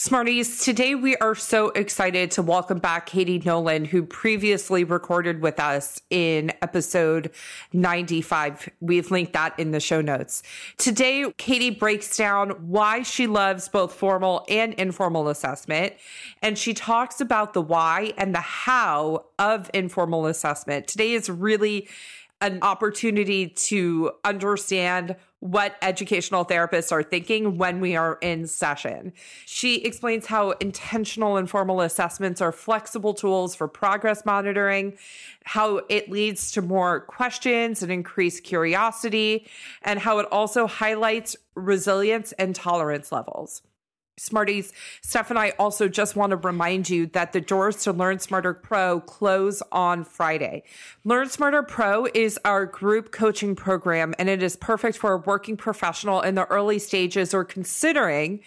Smarties, today we are so excited to welcome back Katie Nolan, who previously recorded with us in episode 95. We've linked that in the show notes. Today, Katie breaks down why she loves both formal and informal assessment, and she talks about the why and the how of informal assessment. Today is really an opportunity to understand what educational therapists are thinking when we are in session. She explains how intentional and formal assessments are flexible tools for progress monitoring, how it leads to more questions and increased curiosity, and how it also highlights resilience and tolerance levels. Smarties, Steph and I also just want to remind you that the doors to Learn Smarter Pro close on Friday. Learn Smarter Pro is our group coaching program, and it is perfect for a working professional in the early stages or considering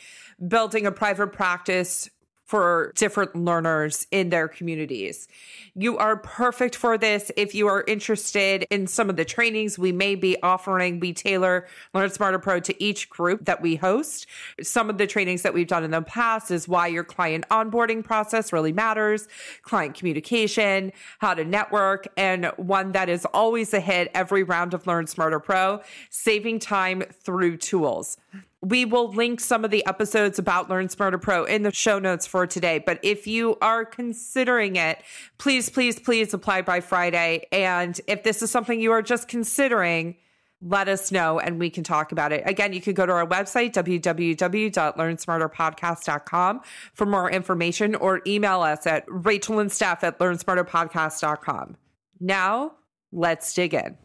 building a private practice for different learners in their communities. You are perfect for this if you are interested in some of the trainings we may be offering. We tailor Learn Smarter Pro to each group that we host. Some of the trainings that we've done in the past is why your client onboarding process really matters, client communication, how to network, and one that is always a hit every round of Learn Smarter Pro, saving time through tools. We will link some of the episodes about Learn Smarter Pro in the show notes for today. But if you are considering it, please, please, please apply by Friday. And if this is something you are just considering, let us know and we can talk about it. Again, you can go to our website, www.learnsmarterpodcast.com for more information or email us at Rachel and Steph at learnsmarterpodcast.com. Now, let's dig in.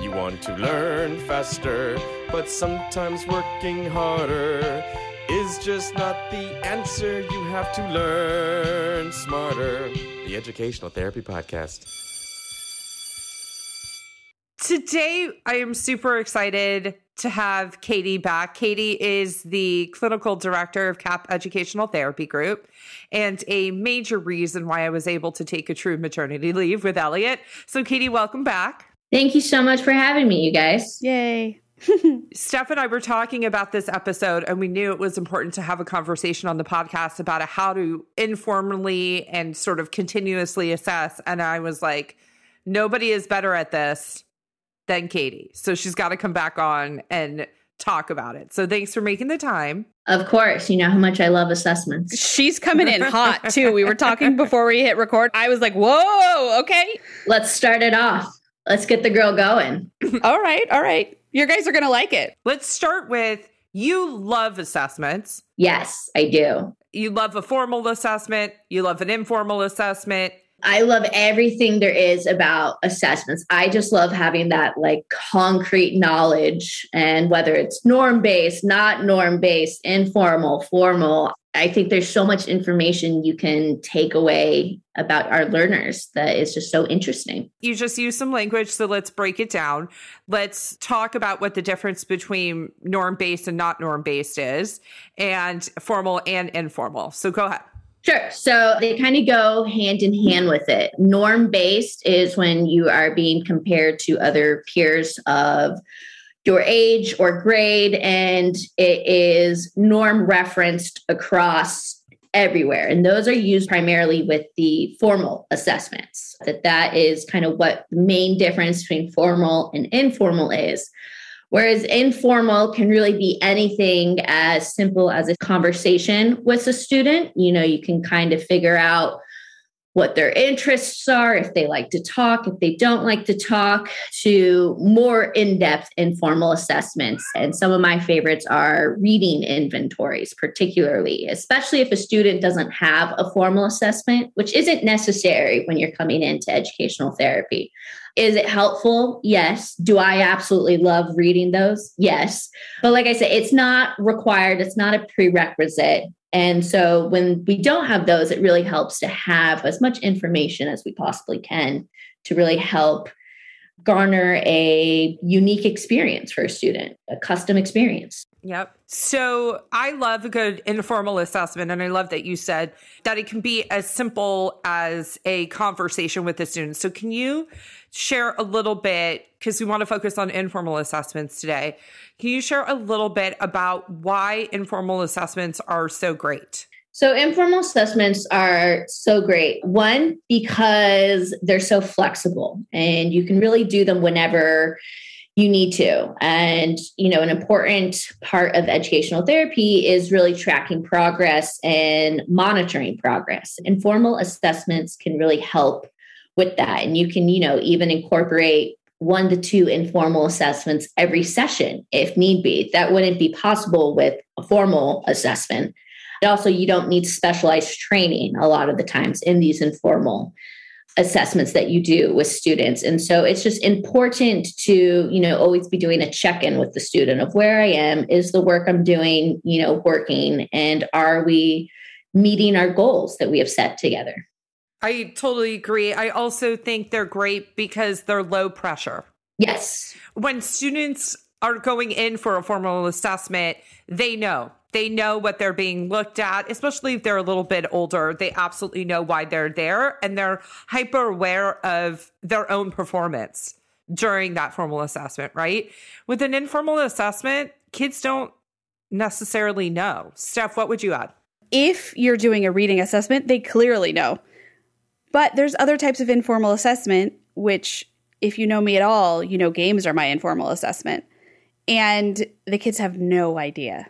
You want to learn faster, but sometimes working harder is just not the answer. You have to learn smarter. The Educational Therapy Podcast. Today, I am super excited to have Katie back. Katie is the clinical director of CAP Educational Therapy Group and a major reason why I was able to take a true maternity leave with Elliot. So, Katie, welcome back. Thank you so much for having me, you guys. Yay. Steph and I were talking about this episode, and we knew it was important to have a conversation on the podcast about how to informally and sort of continuously assess. And I was like, nobody is better at this than Katie. So she's got to come back on and talk about it. So thanks for making the time. Of course, you know how much I love assessments. She's coming in hot too. We were talking before we hit record. I was like, whoa, okay. Let's start it off. Let's get the girl going. all right, all right. You guys are going to like it. Let's start with you love assessments. Yes, I do. You love a formal assessment, you love an informal assessment. I love everything there is about assessments. I just love having that like concrete knowledge and whether it's norm based, not norm based, informal, formal. I think there's so much information you can take away about our learners that is just so interesting. You just use some language, so let's break it down. Let's talk about what the difference between norm based and not norm based is, and formal and informal. So go ahead. Sure. So they kind of go hand in hand with it. Norm based is when you are being compared to other peers of your age or grade, and it is norm referenced across everywhere. And those are used primarily with the formal assessments. That that is kind of what the main difference between formal and informal is. Whereas informal can really be anything as simple as a conversation with a student. You know, you can kind of figure out what their interests are, if they like to talk, if they don't like to talk, to more in depth informal assessments. And some of my favorites are reading inventories, particularly, especially if a student doesn't have a formal assessment, which isn't necessary when you're coming into educational therapy. Is it helpful? Yes. Do I absolutely love reading those? Yes. But like I said, it's not required, it's not a prerequisite. And so when we don't have those, it really helps to have as much information as we possibly can to really help garner a unique experience for a student, a custom experience. Yep. So I love a good informal assessment. And I love that you said that it can be as simple as a conversation with the student. So can you share a little bit, because we want to focus on informal assessments today. Can you share a little bit about why informal assessments are so great? So, informal assessments are so great. One, because they're so flexible and you can really do them whenever you need to. And, you know, an important part of educational therapy is really tracking progress and monitoring progress. Informal assessments can really help with that. And you can, you know, even incorporate one to two informal assessments every session if need be. That wouldn't be possible with a formal assessment. And also, you don't need specialized training a lot of the times in these informal assessments that you do with students. And so it's just important to you know always be doing a check-in with the student of where i am is the work i'm doing you know working and are we meeting our goals that we have set together? I totally agree. I also think they're great because they're low pressure. Yes. When students are going in for a formal assessment they know they know what they're being looked at, especially if they're a little bit older. They absolutely know why they're there and they're hyper aware of their own performance during that formal assessment, right? With an informal assessment, kids don't necessarily know. Steph, what would you add? If you're doing a reading assessment, they clearly know. But there's other types of informal assessment, which, if you know me at all, you know games are my informal assessment. And the kids have no idea.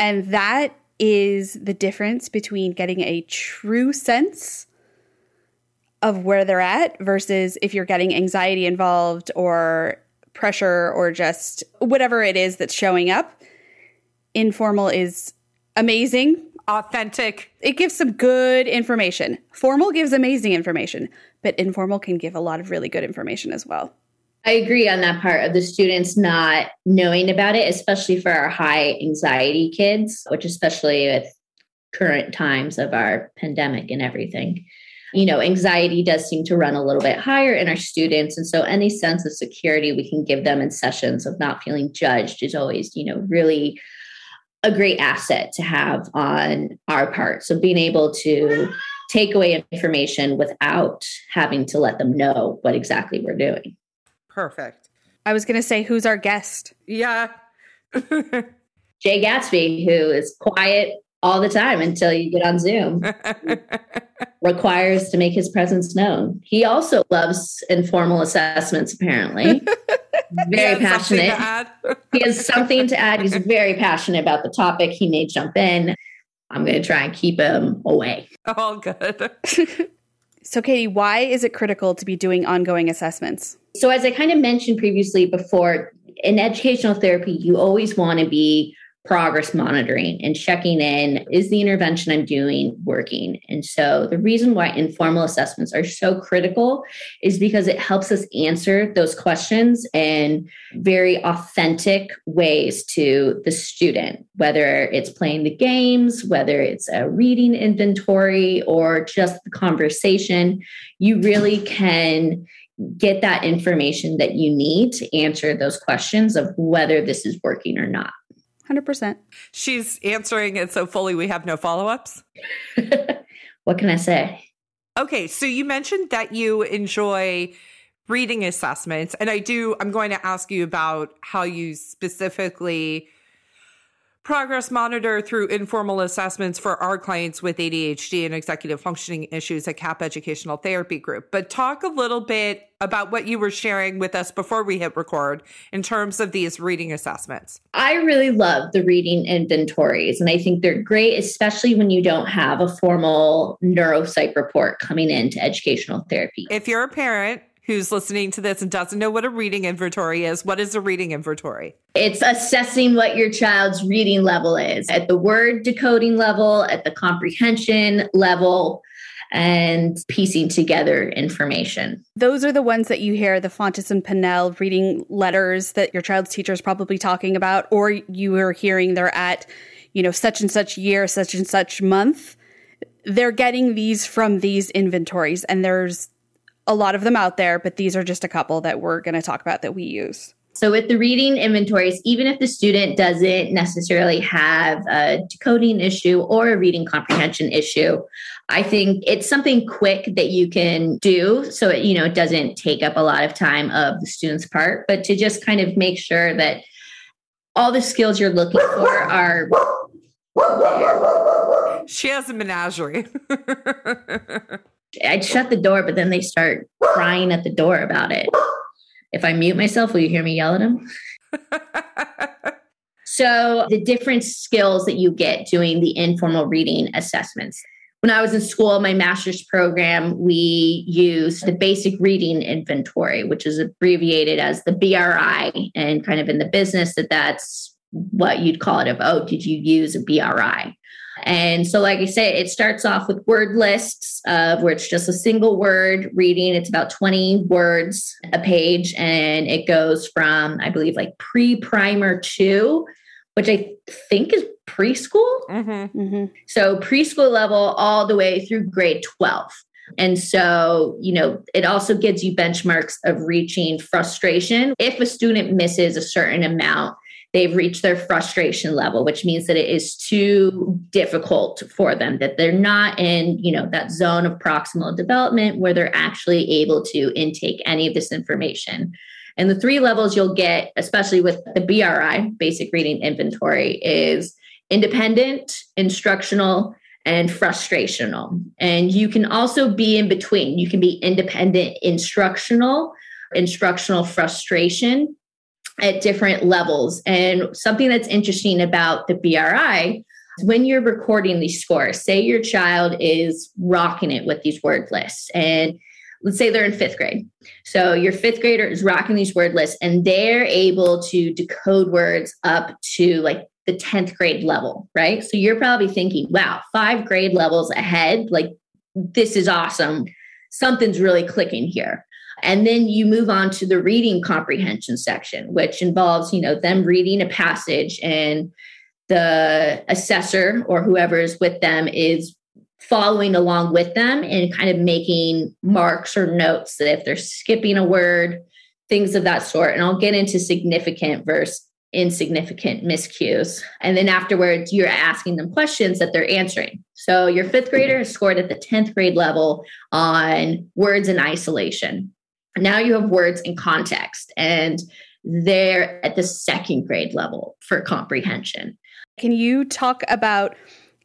And that is the difference between getting a true sense of where they're at versus if you're getting anxiety involved or pressure or just whatever it is that's showing up. Informal is amazing, authentic. It gives some good information. Formal gives amazing information, but informal can give a lot of really good information as well. I agree on that part of the students not knowing about it, especially for our high anxiety kids, which especially with current times of our pandemic and everything. You know, anxiety does seem to run a little bit higher in our students. And so any sense of security we can give them in sessions of not feeling judged is always, you know, really a great asset to have on our part. So being able to take away information without having to let them know what exactly we're doing. Perfect. I was going to say, who's our guest? Yeah. Jay Gatsby, who is quiet all the time until you get on Zoom, requires to make his presence known. He also loves informal assessments, apparently. Very passionate. he has something to add. He's very passionate about the topic. He may jump in. I'm going to try and keep him away. All good. so, Katie, why is it critical to be doing ongoing assessments? So, as I kind of mentioned previously before, in educational therapy, you always want to be progress monitoring and checking in is the intervention I'm doing working? And so, the reason why informal assessments are so critical is because it helps us answer those questions in very authentic ways to the student, whether it's playing the games, whether it's a reading inventory, or just the conversation. You really can get that information that you need to answer those questions of whether this is working or not. 100%. She's answering it so fully we have no follow ups. what can I say? Okay, so you mentioned that you enjoy reading assessments, and I do. I'm going to ask you about how you specifically progress monitor through informal assessments for our clients with ADHD and executive functioning issues at CAP Educational Therapy Group. But talk a little bit about what you were sharing with us before we hit record in terms of these reading assessments. I really love the reading inventories, and I think they're great, especially when you don't have a formal neuropsych report coming into educational therapy. If you're a parent, who's listening to this and doesn't know what a reading inventory is, what is a reading inventory? It's assessing what your child's reading level is at the word decoding level, at the comprehension level, and piecing together information. Those are the ones that you hear the Fountas and Pinnell reading letters that your child's teacher is probably talking about, or you are hearing they're at, you know, such and such year, such and such month. They're getting these from these inventories, and there's a lot of them out there, but these are just a couple that we're going to talk about that we use. So, with the reading inventories, even if the student doesn't necessarily have a decoding issue or a reading comprehension issue, I think it's something quick that you can do so it, you know, it doesn't take up a lot of time of the student's part, but to just kind of make sure that all the skills you're looking for are She has a menagerie. I'd shut the door, but then they start crying at the door about it. If I mute myself, will you hear me yell at them? so, the different skills that you get doing the informal reading assessments. When I was in school, my master's program, we used the basic reading inventory, which is abbreviated as the BRI, and kind of in the business that that's what you'd call it of, oh, did you use a BRI? And so, like I say, it starts off with word lists of where it's just a single word reading. It's about 20 words a page. And it goes from, I believe, like pre primer two, which I think is preschool. Mm-hmm. Mm-hmm. So, preschool level all the way through grade 12. And so, you know, it also gives you benchmarks of reaching frustration. If a student misses a certain amount, they've reached their frustration level which means that it is too difficult for them that they're not in you know that zone of proximal development where they're actually able to intake any of this information. And the three levels you'll get especially with the bri basic reading inventory is independent instructional and frustrational. And you can also be in between. You can be independent instructional instructional frustration at different levels. And something that's interesting about the BRI when you're recording these scores, say your child is rocking it with these word lists, and let's say they're in fifth grade. So your fifth grader is rocking these word lists, and they're able to decode words up to like the 10th grade level, right? So you're probably thinking, wow, five grade levels ahead. Like, this is awesome. Something's really clicking here. And then you move on to the reading comprehension section, which involves, you know, them reading a passage and the assessor or whoever is with them is following along with them and kind of making marks or notes that if they're skipping a word, things of that sort. And I'll get into significant versus insignificant miscues. And then afterwards, you're asking them questions that they're answering. So your fifth grader is scored at the 10th grade level on words in isolation. Now you have words in context, and they're at the second grade level for comprehension. Can you talk about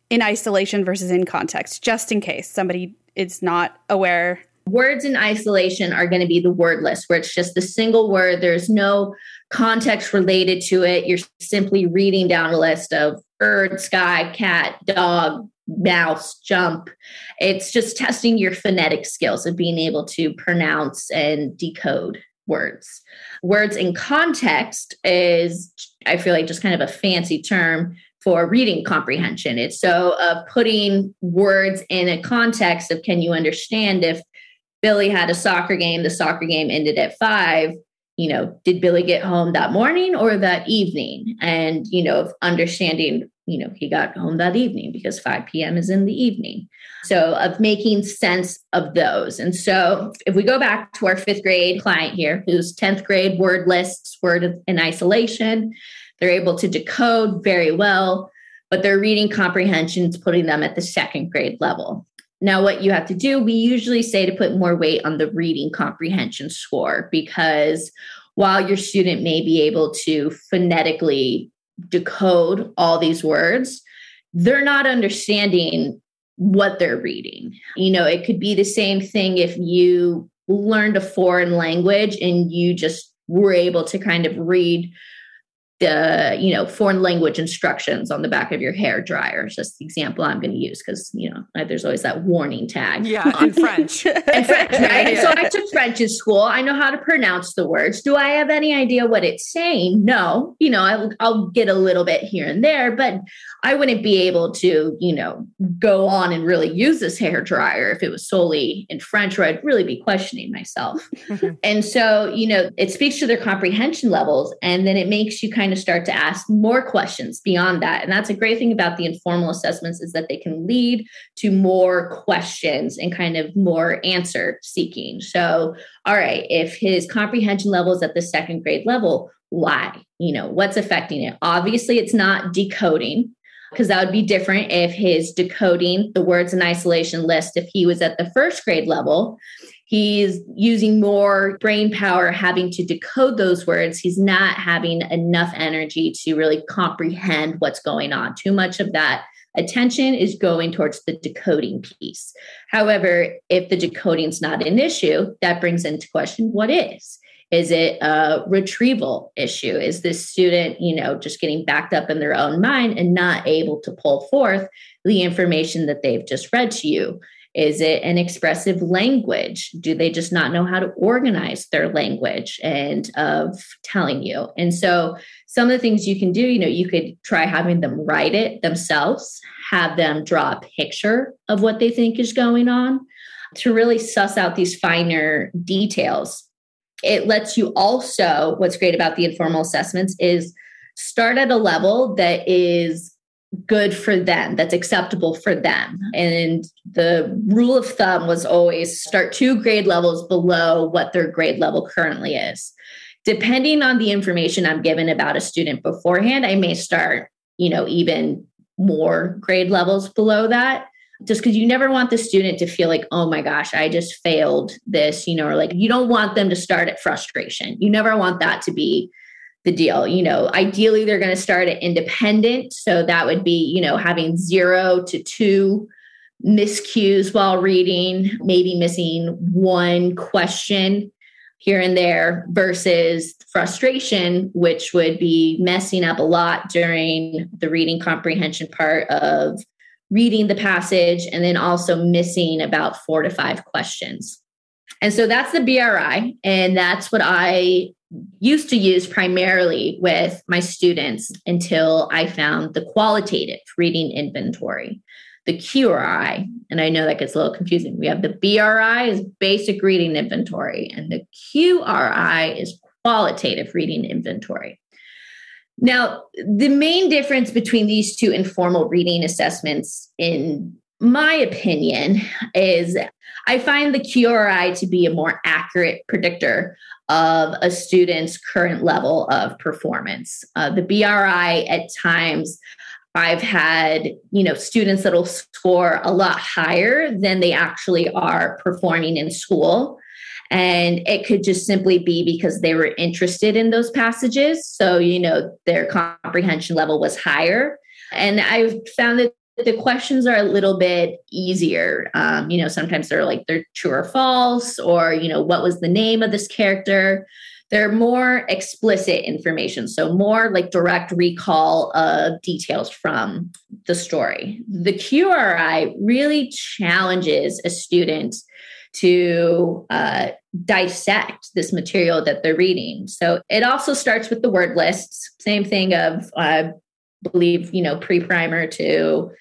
in isolation versus in context, just in case somebody is not aware? Words in isolation are going to be the word list, where it's just the single word. There's no context related to it. You're simply reading down a list of bird, sky, cat, dog, mouse, jump. It's just testing your phonetic skills of being able to pronounce and decode words. Words in context is, I feel like, just kind of a fancy term for reading comprehension. It's so of putting words in a context of can you understand if Billy had a soccer game, the soccer game ended at five. You know, did Billy get home that morning or that evening? And, you know, understanding you know, he got home that evening because 5 p.m. is in the evening. So, of making sense of those. And so, if we go back to our fifth grade client here, who's 10th grade word lists, word in isolation, they're able to decode very well, but their reading comprehension is putting them at the second grade level. Now, what you have to do, we usually say to put more weight on the reading comprehension score because while your student may be able to phonetically decode all these words, they're not understanding what they're reading. You know, it could be the same thing if you learned a foreign language and you just were able to kind of read the you know foreign language instructions on the back of your hair dryer. Is just the example i'm going to use because you know there's always that warning tag. Yeah in french. In french right? Yeah. so i took french in school. I know how to pronounce the words. Do i have any idea what it's saying? No. You know I'll, I'll get a little bit here and there but i wouldn't be able to you know go on and really use this hair dryer if it was solely in french or i'd really be questioning myself. And so you know it speaks to their comprehension levels and then it makes you kind kind of start to ask more questions beyond that. And that's a great thing about the informal assessments is that they can lead to more questions and kind of more answer seeking. So, all right, if his comprehension level is at the second grade level, why? You know, what's affecting it? Obviously, it's not decoding because that would be different if his decoding the words in isolation list if he was at the first grade level He's using more brain power having to decode those words. He's not having enough energy to really comprehend what's going on. Too much of that attention is going towards the decoding piece. However, if the decoding's not an issue, that brings into question what is. Is it a retrieval issue? Is this student, you know, just getting backed up in their own mind and not able to pull forth the information that they've just read to you? Is it an expressive language? Do they just not know how to organize their language and of telling you? And so some of the things you can do, you know, you could try having them write it themselves, have them draw a picture of what they think is going on to really suss out these finer details. It lets you also, what's great about the informal assessments is start at a level that is good for them, that's acceptable for them. And the rule of thumb was always start two grade levels below what their grade level currently is. Depending on the information I'm given about a student beforehand, I may start, you know, even more grade levels below that just because you never want the student to feel like, oh my gosh, I just failed this, you know, or like you don't want them to start at frustration. You never want that to be the deal. You know, ideally they're going to start at independent. So that would be, you know, having zero to two miscues while reading, maybe missing one question here and there versus frustration, which would be messing up a lot during the reading comprehension part of reading the passage and then also missing about four to five questions. And so that's the BRI. And that's what I used to use primarily with my students until I found the qualitative reading inventory, the QRI. And I know that gets a little confusing. We have the BRI is basic reading inventory, and the QRI is qualitative reading inventory. Now, the main difference between these two informal reading assessments, in my opinion, is I find the QRI to be a more accurate predictor of a student's current level of performance. Uh, the BRI at times I've had, you know, students that'll score a lot higher than they actually are performing in school. And it could just simply be because they were interested in those passages. So, you know, their comprehension level was higher. And I've found that the questions are a little bit easier. Um, you know, sometimes they're like they're true or false, or you know, what was the name of this character? They're more explicit information, so more like direct recall of details from the story. The QRI really challenges a student to uh, dissect this material that they're reading. So it also starts with the word lists. Same thing of, uh, believe, you know, pre primer to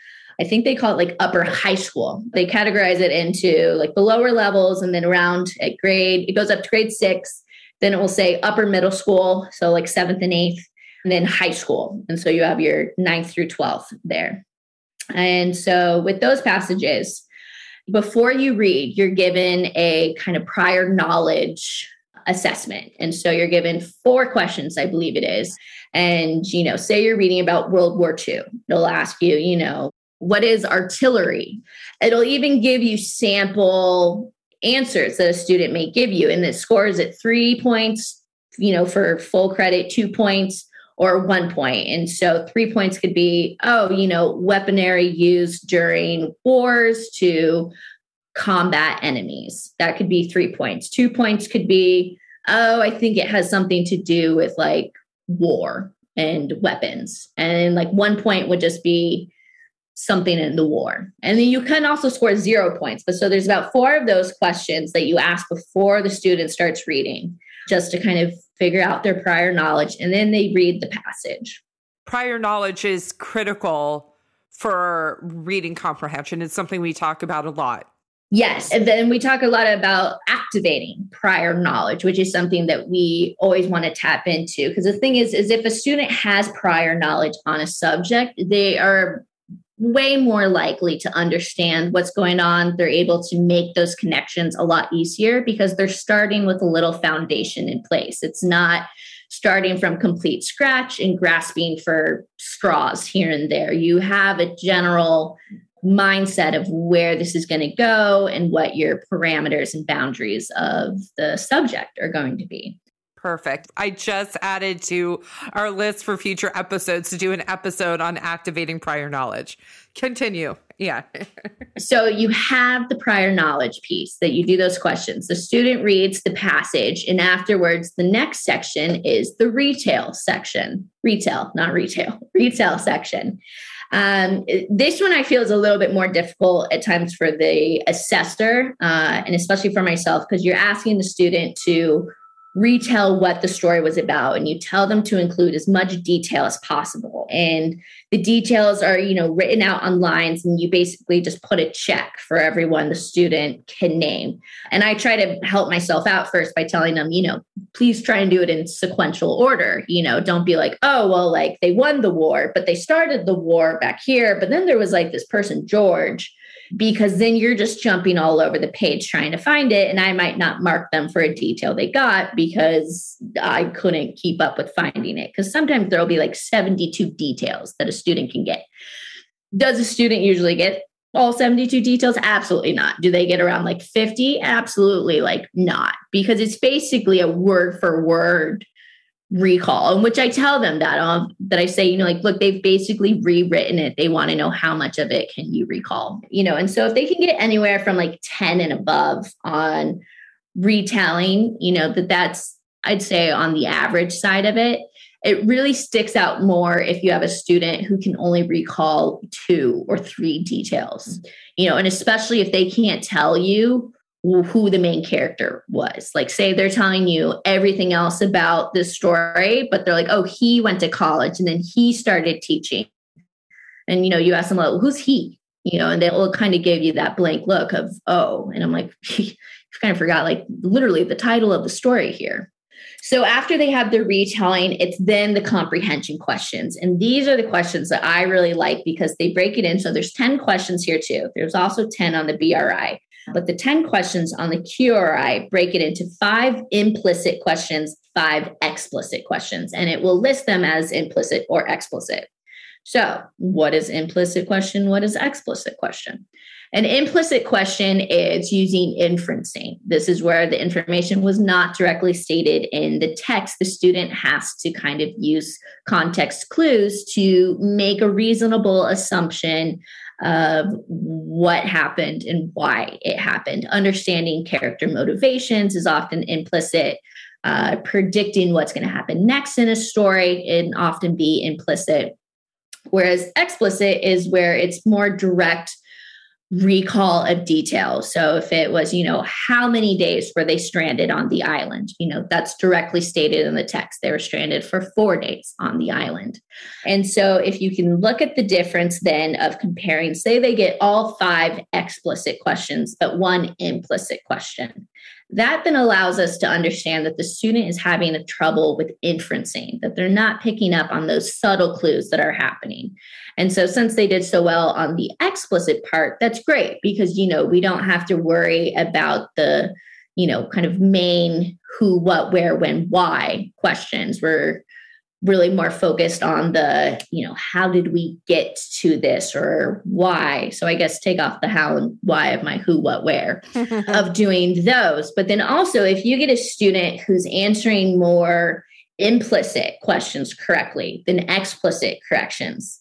I think they call it like upper high school. They categorize it into like the lower levels and then around at grade, it goes up to grade six. Then it will say upper middle school, so like seventh and eighth, and then high school. And so you have your ninth through 12th there. And so with those passages, before you read, you're given a kind of prior knowledge assessment. And so you're given four questions, I believe it is. And, you know, say you're reading about World War II. It'll ask you, you know, what is artillery? It'll even give you sample answers that a student may give you, and it scores at three points, you know, for full credit, two points, or one point. And so three points could be, oh, you know, weaponry used during wars to combat enemies. That could be three points. Two points could be, oh, I think it has something to do with like war and weapons. And like one point would just be, something in the war. And then you can also score zero points. But so there's about four of those questions that you ask before the student starts reading, just to kind of figure out their prior knowledge. And then they read the passage. Prior knowledge is critical for reading comprehension. It's something we talk about a lot. Yes. And then we talk a lot about activating prior knowledge, which is something that we always want to tap into. Because the thing is, is if a student has prior knowledge on a subject, they are way more likely to understand what's going on. They're able to make those connections a lot easier because they're starting with a little foundation in place. It's not starting from complete scratch and grasping for straws here and there. You have a general mindset of where this is going to go and what your parameters and boundaries of the subject are going to be. Perfect. I just added to our list for future episodes to do an episode on activating prior knowledge. Continue. Yeah. so you have the prior knowledge piece that you do those questions. The student reads the passage, and afterwards, the next section is the retail section. Retail, not retail, retail section. Um, this one I feel is a little bit more difficult at times for the assessor, uh, and especially for myself, because you're asking the student to retell what the story was about and you tell them to include as much detail as possible. And the details are you know written out on lines and you basically just put a check for everyone the student can name. And i try to help myself out first by telling them you know please try and do it in sequential order. You know don't be like oh well like they won the war but they started the war back here but then there was like this person george because then you're just jumping all over the page trying to find it. And I might not mark them for a detail they got because I couldn't keep up with finding it. Because sometimes there'll be like 72 details that a student can get. Does a student usually get all 72 details? Absolutely not. Do they get around like 50? Absolutely like not, because it's basically a word for word recall and which i tell them that um that i say you know like look they've basically rewritten it. They want to know how much of it can you recall you know? And so if they can get anywhere from like 10 and above on retelling you know that that's i'd say on the average side of it it really sticks out more if you have a student who can only recall two or three details you know? And especially if they can't tell you who the main character was. Like, say they're telling you everything else about this story, but they're like, oh, he went to college and then he started teaching. And, you know, you ask them, well, who's he? You know, and they'll kind of give you that blank look of, oh, and I'm like, you kind of forgot, like, literally the title of the story here. So after they have the retelling, it's then the comprehension questions. And these are the questions that I really like because they break it in. So there's 10 questions here too. There's also 10 on the BRI. But the 10 questions on the QRI break it into five implicit questions, five explicit questions, and it will list them as implicit or explicit. So, what is implicit question? What is explicit question? An implicit question is using inferencing. This is where the information was not directly stated in the text. The student has to kind of use context clues to make a reasonable assumption of what happened and why it happened. Understanding character motivations is often implicit. Uh, predicting what's going to happen next in a story can often be implicit. Whereas explicit is where it's more direct recall of detail. So if it was, you know, how many days were they stranded on the island? You know, that's directly stated in the text. They were stranded for four days on the island. And so if you can look at the difference then of comparing, say they get all five explicit questions, but one implicit question. That then allows us to understand that the student is having a trouble with inferencing, that they're not picking up on those subtle clues that are happening. And so since they did so well on the explicit part, that's great because you know, we don't have to worry about the, you know, kind of main who, what, where, when, why questions. We're really more focused on the, you know, how did we get to this or why? So I guess take off the how and why of my who, what, where of doing those. But then also, if you get a student who's answering more implicit questions correctly than explicit corrections,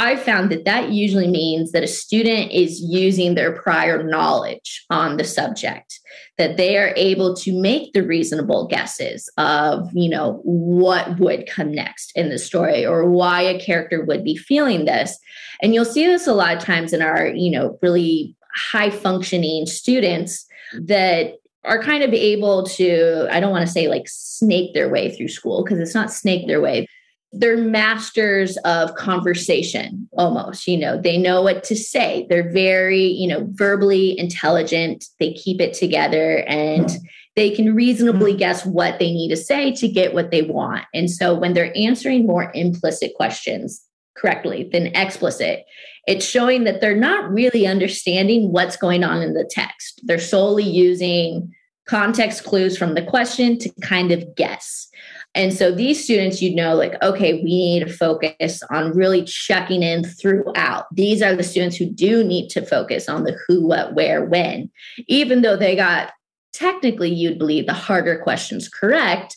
I found that that usually means that a student is using their prior knowledge on the subject, that they are able to make the reasonable guesses of, you know, what would come next in the story or why a character would be feeling this. And you'll see this a lot of times in our, you know, really high functioning students that are kind of able to, I don't want to say like snake their way through school because it's not snake their way they're masters of conversation almost you know they know what to say. They're very you know verbally intelligent. They keep it together and they can reasonably hmm. guess what they need to say to get what they want. And so when they're answering more implicit questions correctly than explicit it's showing that they're not really understanding what's going on in the text. They're solely using context clues from the question to kind of guess and so these students, you'd know, like, okay, we need to focus on really checking in throughout. These are the students who do need to focus on the who, what, where, when, even though they got technically, you'd believe the harder questions correct.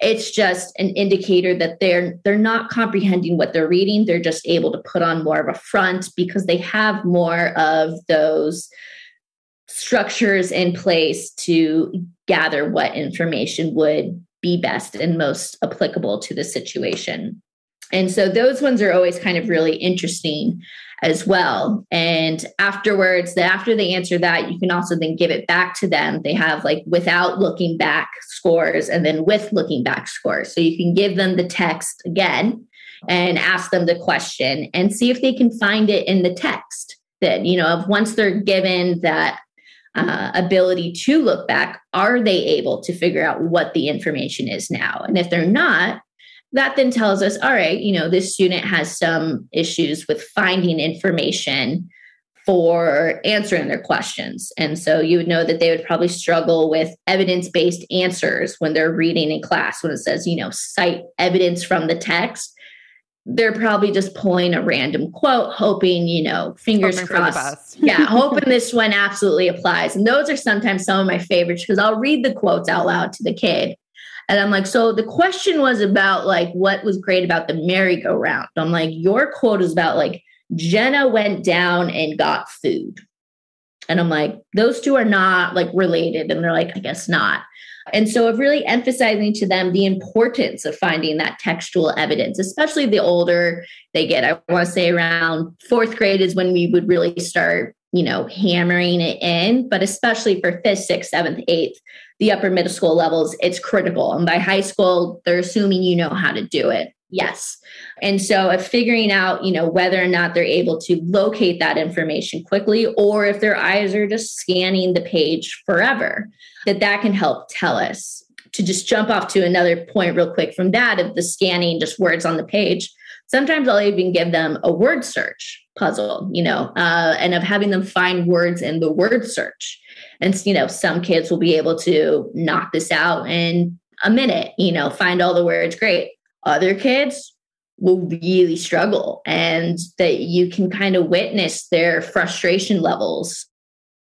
it's just an indicator that they're they're not comprehending what they're reading they're just able to put on more of a front because they have more of those structures in place to gather what information would be best and most applicable to the situation and so those ones are always kind of really interesting as well. And afterwards, after they answer that, you can also then give it back to them. They have like without looking back scores and then with looking back scores. So you can give them the text again and ask them the question and see if they can find it in the text. That, you know, once they're given that uh, ability to look back, are they able to figure out what the information is now? And if they're not, that then tells us all right you know this student has some issues with finding information for answering their questions and so you would know that they would probably struggle with evidence-based answers when they're reading in class when it says you know cite evidence from the text they're probably just pulling a random quote hoping you know fingers hoping crossed yeah hoping this one absolutely applies and those are sometimes some of my favorites because i'll read the quotes out loud to the kid and I'm like, so the question was about like what was great about the merry-go-round. I'm like, your quote is about like Jenna went down and got food. And I'm like, those two are not like related. And they're like, I guess not. And so of really emphasizing to them the importance of finding that textual evidence, especially the older they get. I want to say around fourth grade is when we would really start, you know, hammering it in, but especially for fifth, sixth, seventh, eighth, the upper middle school levels, it's critical. And by high school, they're assuming you know how to do it. Yes. And so if figuring out, you know, whether or not they're able to locate that information quickly or if their eyes are just scanning the page forever, that that can help tell us. To just jump off to another point real quick from that of the scanning just words on the page. Sometimes I'll even give them a word search puzzle, you know, uh, and of having them find words in the word search and, you know, some kids will be able to knock this out in a minute, you know, find all the words great. Other kids will really struggle and that you can kind of witness their frustration levels.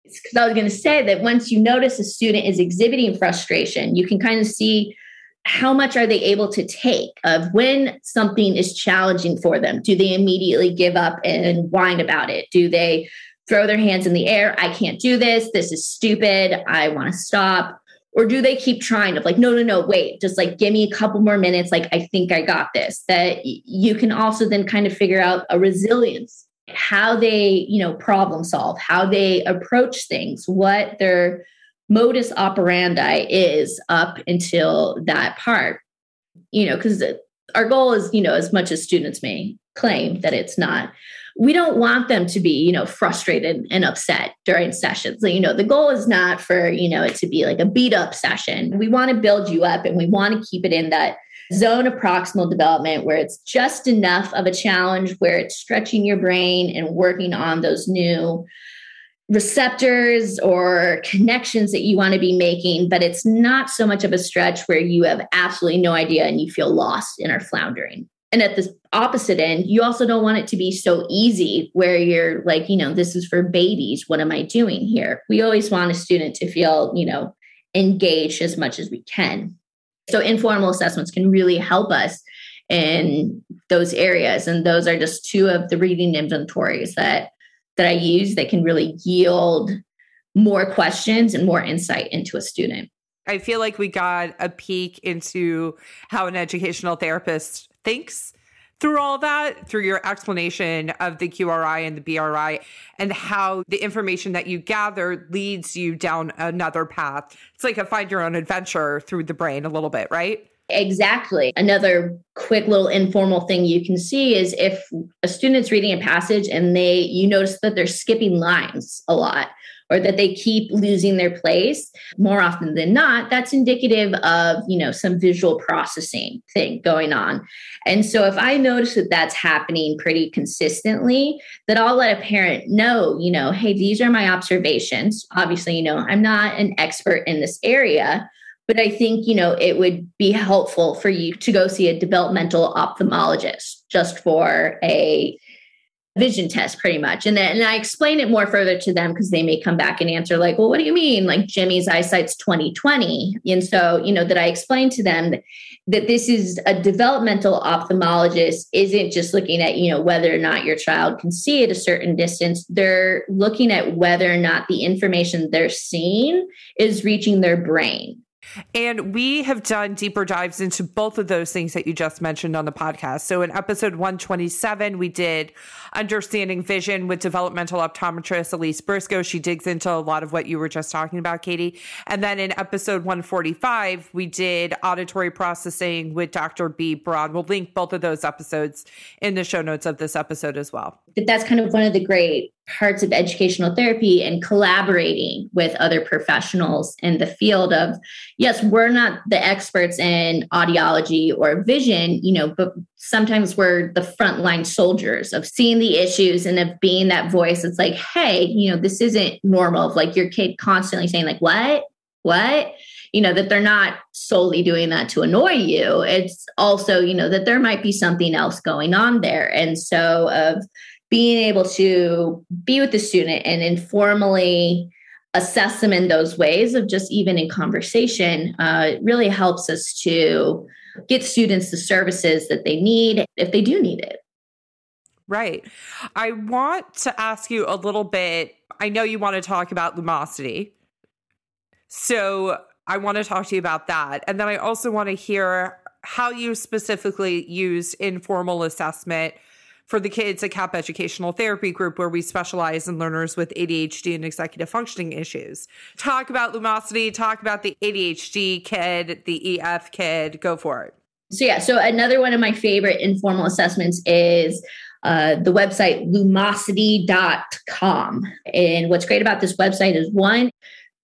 Because I was going to say that once you notice a student is exhibiting frustration, you can kind of see how much are they able to take of when something is challenging for them do they immediately give up and whine about it do they throw their hands in the air. I can't do this. This is stupid. I want to stop. Or do they keep trying to like, no, no, no, wait, just like give me a couple more minutes. Like, I think I got this. That you can also then kind of figure out a resilience, how they, you know, problem solve, how they approach things, what their modus operandi is up until that part. You know, because our goal is, you know, as much as students may claim that it's not, we don't want them to be, you know, frustrated and upset during sessions. You know, the goal is not for, you know, it to be like a beat up session. We want to build you up and we want to keep it in that zone of proximal development where it's just enough of a challenge where it's stretching your brain and working on those new receptors or connections that you want to be making, but it's not so much of a stretch where you have absolutely no idea and you feel lost and are floundering. And at the opposite end, you also don't want it to be so easy where you're like, you know, this is for babies. What am I doing here? We always want a student to feel, you know, engaged as much as we can. So informal assessments can really help us in those areas. And those are just two of the reading inventories that that I use that can really yield more questions and more insight into a student. I feel like we got a peek into how an educational therapist thinks through all that, through your explanation of the QRI and the BRI, and how the information that you gather leads you down another path. It's like a find your own adventure through the brain a little bit, right? Exactly. Another quick little informal thing you can see is if a student's reading a passage and they you notice that they're skipping lines a lot or that they keep losing their place more often than not that's indicative of you know some visual processing thing going on and so if i notice that that's happening pretty consistently that i'll let a parent know you know hey these are my observations obviously you know i'm not an expert in this area but i think you know it would be helpful for you to go see a developmental ophthalmologist just for a vision test pretty much. And then and I explain it more further to them because they may come back and answer like, well, what do you mean? Like Jimmy's eyesight's 2020. And so, you know, that I explain to them that, that this is a developmental ophthalmologist isn't just looking at, you know, whether or not your child can see at a certain distance. They're looking at whether or not the information they're seeing is reaching their brain. And we have done deeper dives into both of those things that you just mentioned on the podcast. So in episode 127, we did understanding vision with developmental optometrist Elise Briscoe. She digs into a lot of what you were just talking about, Katie. And then in episode 145, we did auditory processing with Dr. B. Broad. We'll link both of those episodes in the show notes of this episode as well. But that's kind of one of the great parts of educational therapy and collaborating with other professionals in the field of yes we're not the experts in audiology or vision you know but sometimes we're the frontline soldiers of seeing the issues and of being that voice it's like hey you know this isn't normal. Of like your kid constantly saying like what? What? You know that they're not solely doing that to annoy you. It's also you know that there might be something else going on there. And so of being able to be with the student and informally assess them in those ways of just even in conversation uh, really helps us to get students the services that they need if they do need it. Right. I want to ask you a little bit. I know you want to talk about Lumosity. So I want to talk to you about that. And then I also want to hear how you specifically use informal assessment for the kids at CAP Educational Therapy Group, where we specialize in learners with ADHD and executive functioning issues. Talk about Lumosity, talk about the ADHD kid, the EF kid. Go for it. So, yeah, so another one of my favorite informal assessments is uh, the website lumosity.com. And what's great about this website is one,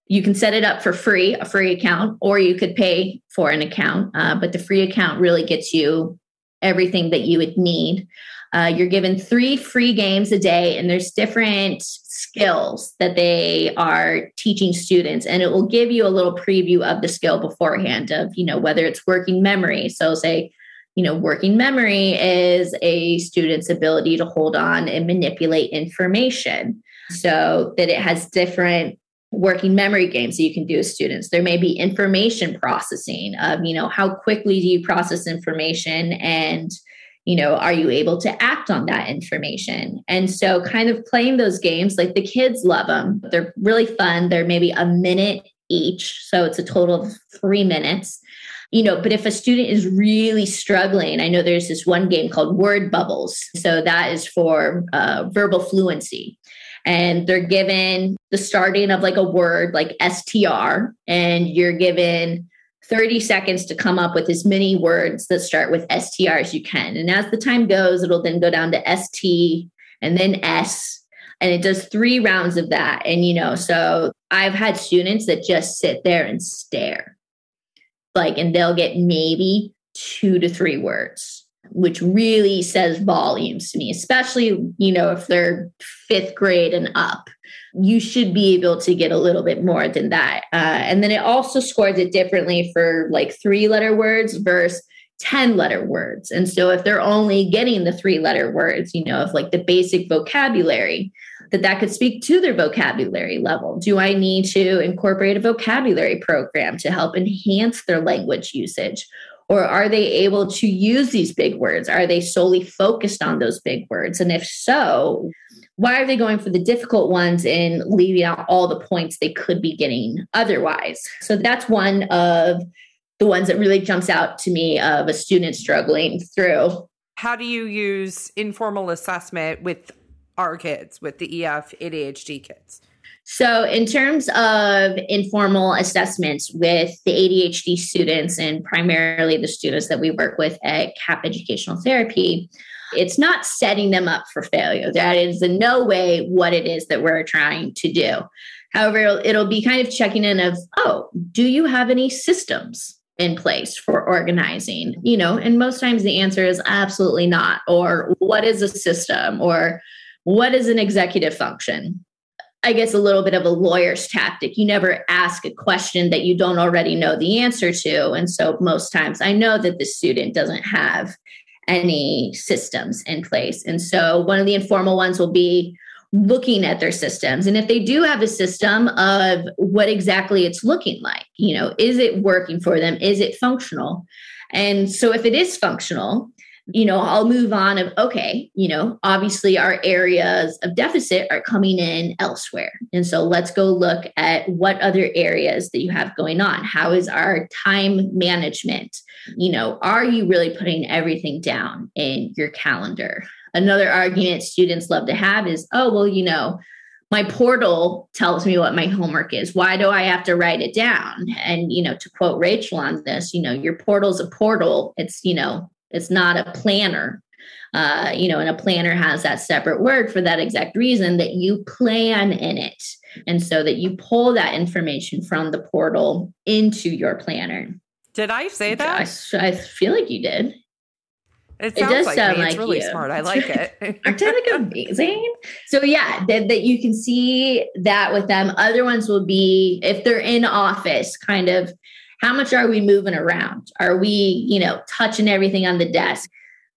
you can set it up for free, a free account, or you could pay for an account. Uh, but the free account really gets you everything that you would need. Uh, you're given three free games a day, and there's different skills that they are teaching students, and it will give you a little preview of the skill beforehand of you know whether it's working memory. So say you know working memory is a student's ability to hold on and manipulate information so that it has different working memory games that you can do with students there may be information processing of you know how quickly do you process information and you know are you able to act on that information? And so kind of playing those games like the kids love them they're really fun. They're maybe a minute each so it's a total of three minutes. You know but if a student is really struggling i know there's this one game called word bubbles. So that is for uh, verbal fluency. And they're given the starting of like a word like str and you're given 30 seconds to come up with as many words that start with STR as you can. And as the time goes, it'll then go down to ST and then S. And it does three rounds of that. And, you know, so I've had students that just sit there and stare, like, and they'll get maybe two to three words, which really says volumes to me, especially, you know, if they're fifth grade and up you should be able to get a little bit more than that. Uh, and then it also scores it differently for like three letter words versus 10 letter words. And so if they're only getting the three letter words, you know, of like the basic vocabulary, that that could speak to their vocabulary level. Do I need to incorporate a vocabulary program to help enhance their language usage? Or are they able to use these big words? Are they solely focused on those big words? And if so, why are they going for the difficult ones and leaving out all the points they could be getting otherwise? So that's one of the ones that really jumps out to me of a student struggling through. How do you use informal assessment with our kids, with the EF ADHD kids? So, in terms of informal assessments with the ADHD students and primarily the students that we work with at CAP Educational Therapy, it's not setting them up for failure. That is in no way what it is that we're trying to do. However, it'll, be kind of checking in of, oh, do you have any systems in place for organizing? You know, and most times the answer is absolutely not. Or what is a system? Or what is an executive function? I guess a little bit of a lawyer's tactic. You never ask a question that you don't already know the answer to. And so most times I know that the student doesn't have any systems in place. And so one of the informal ones will be looking at their systems. And if they do have a system of what exactly it's looking like, you know, is it working for them? Is it functional? And so if it is functional, you know, I'll move on of, okay, you know, obviously our areas of deficit are coming in elsewhere. And so let's go look at what other areas that you have going on. How is our time management? You know, are you really putting everything down in your calendar? Another argument students love to have is, oh, well, you know, my portal tells me what my homework is. Why do I have to write it down? And, you know, to quote Rachel on this, you know, your portal's a portal. It's, you know, it's not a planner. Uh, you know, and a planner has that separate word for that exact reason that you plan in it. And so that you pull that information from the portal into your planner. Did I say that? I, I feel like you did. It, it does like sound me. like it's really you. smart. I like it. Aren't they like amazing? So yeah, that, that you can see that with them. Other ones will be if they're in office, kind of how much are we moving around? Are we, you know, touching everything on the desk?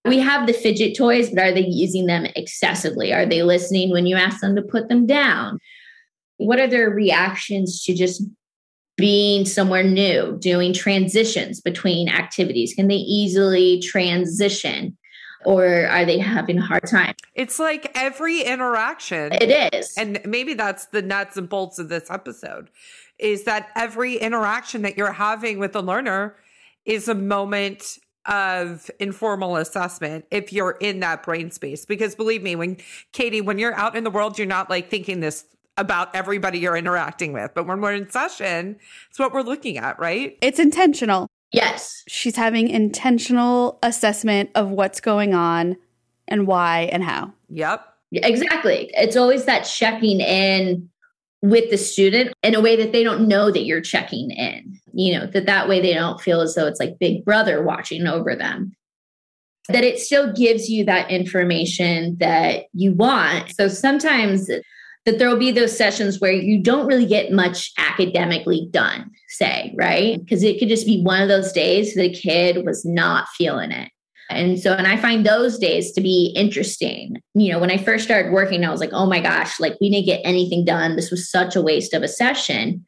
We have the fidget toys, but are they using them excessively? Are they listening when you ask them to put them down? What are their reactions to just being somewhere new, doing transitions between activities? Can they easily transition? Or are they having a hard time? It's like every interaction. It is. And maybe that's the nuts and bolts of this episode is that every interaction that you're having with the learner is a moment of informal assessment if you're in that brain space. Because believe me, when Katie, when you're out in the world, you're not like thinking this about everybody you're interacting with. But when we're in session, it's what we're looking at, right? It's intentional. Yes. She's having intentional assessment of what's going on and why and how. Yep. Exactly. It's always that checking in with the student in a way that they don't know that you're checking in you know that that way they don't feel as though it's like big brother watching over them. That it still gives you that information that you want. So sometimes that there will be those sessions where you don't really get much academically done say right? Because it could just be one of those days the kid was not feeling it and so, and I find those days to be interesting. You know, when I first started working, I was like, oh my gosh, like we didn't get anything done. This was such a waste of a session.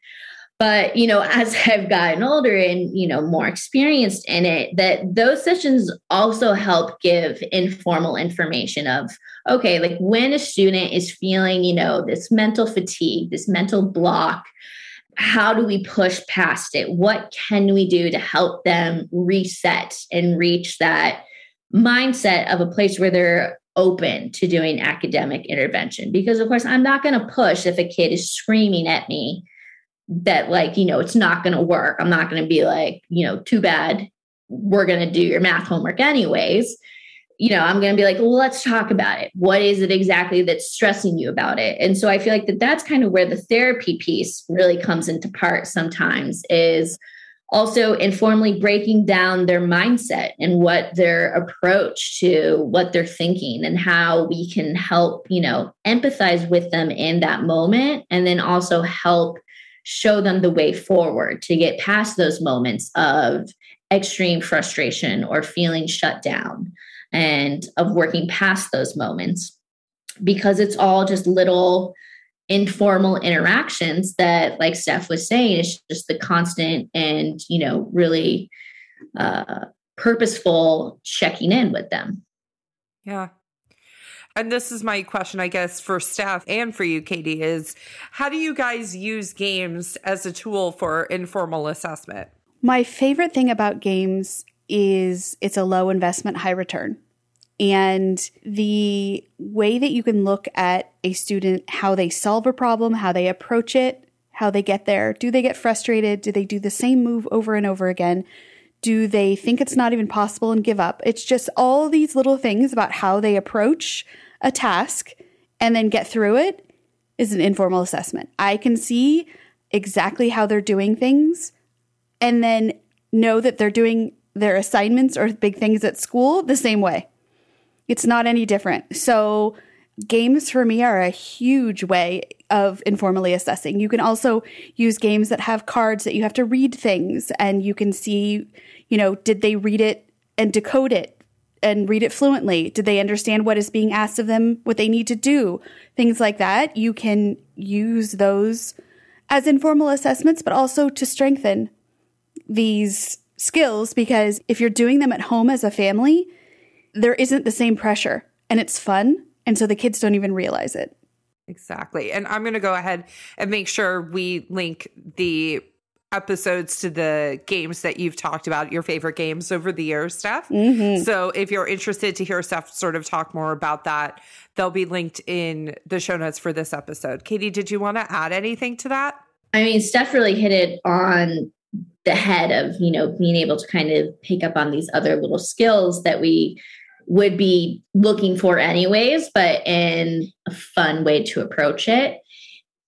But, you know, as I've gotten older and, you know, more experienced in it, that those sessions also help give informal information of, okay, like when a student is feeling, you know, this mental fatigue, this mental block, how do we push past it? What can we do to help them reset and reach that mindset of a place where they're open to doing academic intervention. Because of course i'm not going to push if a kid is screaming at me that like you know it's not going to work. I'm not going to be like you know too bad. We're going to do your math homework anyways. You know i'm going to be like let's talk about it. What is it exactly that's stressing you about it? And so i feel like that that's kind of where the therapy piece really comes into part sometimes is also informally breaking down their mindset and what their approach to what they're thinking and how we can help you know empathize with them in that moment and then also help show them the way forward to get past those moments of extreme frustration or feeling shut down and of working past those moments. Because it's all just little informal interactions that like steph was saying is just the constant and you know really uh purposeful checking in with them. Yeah. And this is my question i guess for Steph and for you katie is how do you guys use games as a tool for informal assessment? My favorite thing about games is it's a low investment high return and the way that you can look at a student, how they solve a problem, how they approach it, how they get there. Do they get frustrated? Do they do the same move over and over again? Do they think it's not even possible and give up? It's just all these little things about how they approach a task and then get through it is an informal assessment. I can see exactly how they're doing things and then know that they're doing their assignments or big things at school the same way. It's not any different. So, games for me are a huge way of informally assessing. You can also use games that have cards that you have to read things and you can see, you know, did they read it and decode it and read it fluently? Did they understand what is being asked of them, what they need to do? Things like that. You can use those as informal assessments, but also to strengthen these skills because if you're doing them at home as a family, there isn't the same pressure and it's fun. And so the kids don't even realize it. Exactly. And I'm going to go ahead and make sure we link the episodes to the games that you've talked about, your favorite games over the years, Steph. Mm-hmm. So if you're interested to hear Steph sort of talk more about that, they'll be linked in the show notes for this episode. Katie, did you want to add anything to that? I mean, Steph really hit it on the head of, you know, being able to kind of pick up on these other little skills that we would be looking for anyways, but in a fun way to approach it.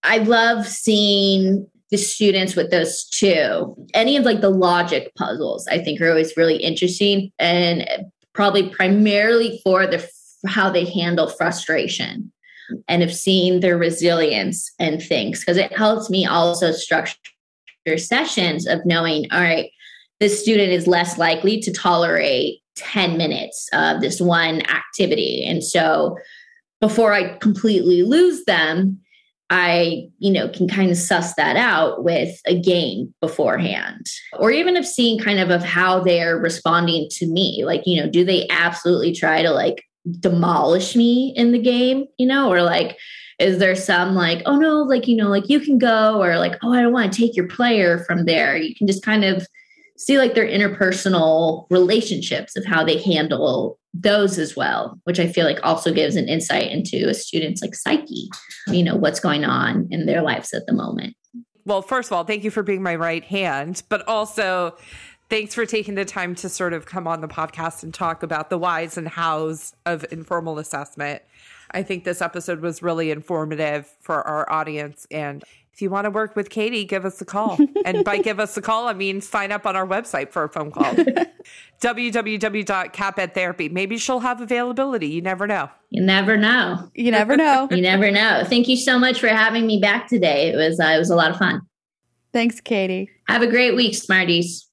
I love seeing the students with those two. Any of like the logic puzzles, I think are always really interesting and probably primarily for the how they handle frustration and of seeing their resilience and things because it helps me also structure sessions of knowing all right this student is less likely to tolerate 10 minutes of this one activity. And so before I completely lose them, I, you know, can kind of suss that out with a game beforehand. Or even of seeing kind of of how they're responding to me. Like, you know, do they absolutely try to like demolish me in the game, you know, or like is there some like, oh no, like, you know, like you can go, or like, oh, I don't want to take your player from there. You can just kind of see like their interpersonal relationships of how they handle those as well which i feel like also gives an insight into a student's like psyche you know what's going on in their lives at the moment. Well first of all thank you for being my right hand but also thanks for taking the time to sort of come on the podcast and talk about the whys and hows of informal assessment. I think this episode was really informative for our audience and if you want to work with Katie, give us a call. and by give us a call, I mean sign up on our website for a phone call. www.capedtherapy. Maybe she'll have availability. You never know. You never know. You never know. you never know. Thank you so much for having me back today. It was uh, it was a lot of fun. Thanks, Katie. Have a great week, Smarties.